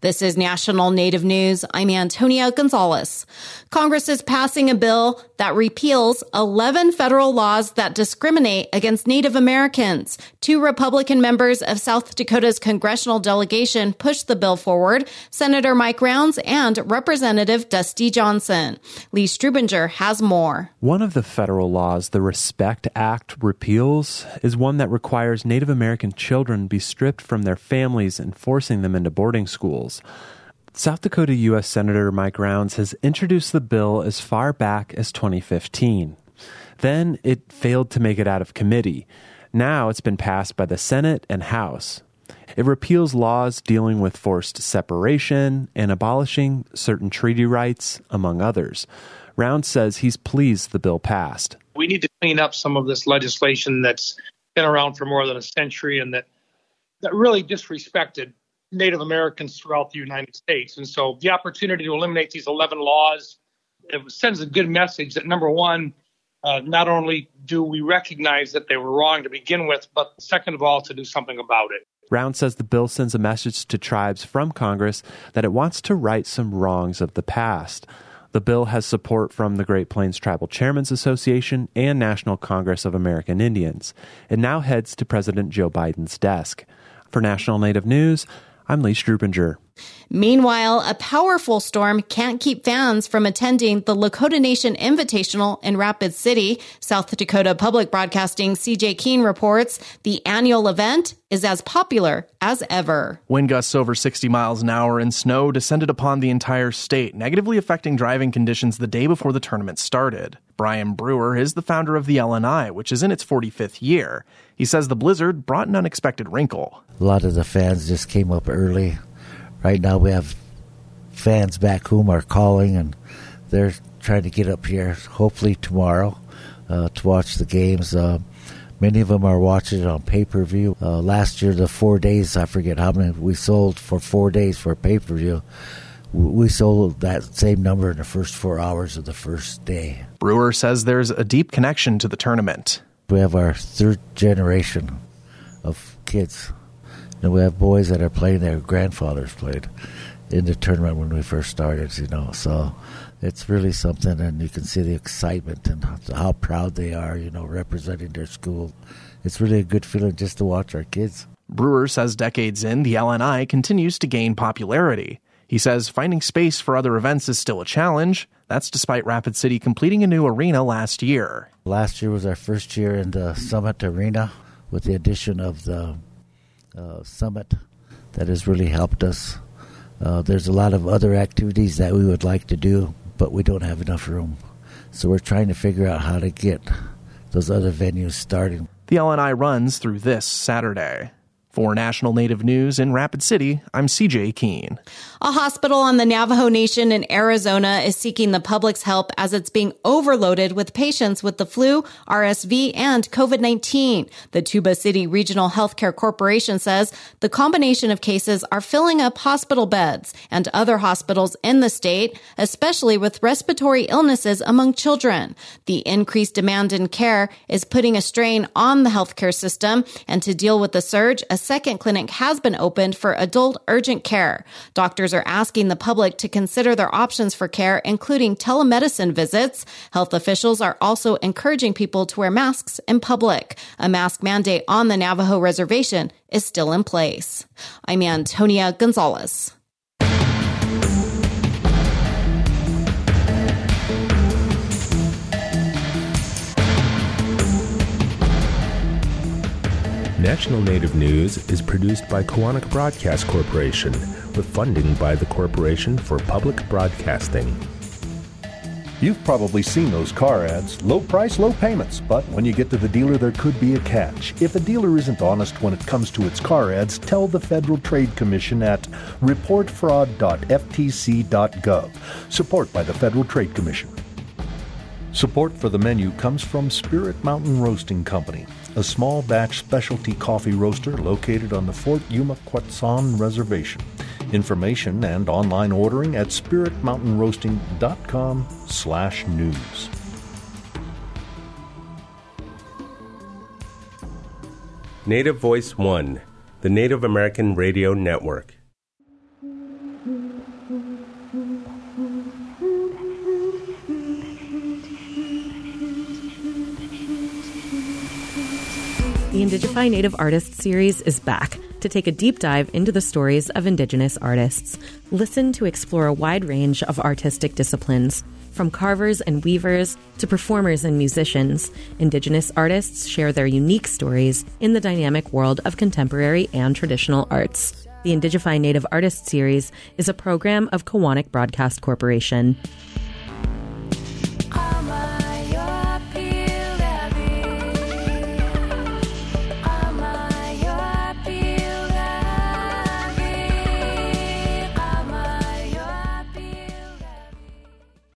This is National Native News. I'm Antonia Gonzalez. Congress is passing a bill that repeals 11 federal laws that discriminate against Native Americans. Two Republican members of South Dakota's congressional delegation pushed the bill forward, Senator Mike Rounds and Representative Dusty Johnson. Lee Strubinger has more. One of the federal laws the Respect Act repeals is one that requires Native American children be stripped from their families and forcing them into boarding schools. South Dakota U.S. Senator Mike Rounds has introduced the bill as far back as 2015. Then it failed to make it out of committee. Now it's been passed by the Senate and House. It repeals laws dealing with forced separation and abolishing certain treaty rights, among others. Rounds says he's pleased the bill passed. We need to clean up some of this legislation that's been around for more than a century and that, that really disrespected Native Americans throughout the United States. And so the opportunity to eliminate these 11 laws it sends a good message that number one, uh, not only do we recognize that they were wrong to begin with, but second of all, to do something about it. Round says the bill sends a message to tribes from Congress that it wants to right some wrongs of the past. The bill has support from the Great Plains Tribal Chairmen's Association and National Congress of American Indians. It now heads to President Joe Biden's desk. For National Native News, I'm Lee Strubinger. Meanwhile, a powerful storm can't keep fans from attending the Lakota Nation Invitational in Rapid City. South Dakota Public Broadcasting CJ Keene reports the annual event is as popular as ever. Wind gusts over 60 miles an hour and snow descended upon the entire state, negatively affecting driving conditions the day before the tournament started. Brian Brewer is the founder of the LNI, which is in its 45th year. He says the blizzard brought an unexpected wrinkle. A lot of the fans just came up early. Right now, we have fans back home are calling, and they're trying to get up here. Hopefully tomorrow uh, to watch the games. Uh, many of them are watching it on pay per view. Uh, last year, the four days, I forget how many we sold for four days for pay per view we sold that same number in the first four hours of the first day. Brewer says there's a deep connection to the tournament. We have our third generation of kids. And we have boys that are playing their grandfathers played in the tournament when we first started, you know. So it's really something, and you can see the excitement and how proud they are, you know, representing their school. It's really a good feeling just to watch our kids. Brewer says decades in, the LNI continues to gain popularity. He says finding space for other events is still a challenge. That's despite Rapid City completing a new arena last year. Last year was our first year in the Summit Arena with the addition of the uh, Summit that has really helped us. Uh, there's a lot of other activities that we would like to do, but we don't have enough room. So we're trying to figure out how to get those other venues starting. The LNI runs through this Saturday. For National Native News in Rapid City, I'm CJ Keene. A hospital on the Navajo Nation in Arizona is seeking the public's help as it's being overloaded with patients with the flu, RSV, and COVID-19. The Tuba City Regional Healthcare Corporation says the combination of cases are filling up hospital beds and other hospitals in the state, especially with respiratory illnesses among children. The increased demand in care is putting a strain on the healthcare system, and to deal with the surge, a second clinic has been opened for adult urgent care. Doctors are asking the public to consider their options for care, including telemedicine visits. Health officials are also encouraging people to wear masks in public. A mask mandate on the Navajo reservation is still in place. I'm Antonia Gonzalez. National Native News is produced by Koahnic Broadcast Corporation with funding by the Corporation for Public Broadcasting. You've probably seen those car ads low price, low payments. But when you get to the dealer, there could be a catch. If a dealer isn't honest when it comes to its car ads, tell the Federal Trade Commission at reportfraud.ftc.gov. Support by the Federal Trade Commission. Support for the menu comes from Spirit Mountain Roasting Company a small batch specialty coffee roaster located on the Fort Yuma Quechan Reservation. Information and online ordering at spiritmountainroasting.com slash news. Native Voice One, the Native American Radio Network. Indigify Native Artists series is back to take a deep dive into the stories of Indigenous artists. Listen to explore a wide range of artistic disciplines. From carvers and weavers to performers and musicians, Indigenous artists share their unique stories in the dynamic world of contemporary and traditional arts. The Indigify Native Artists series is a program of Koahnic Broadcast Corporation.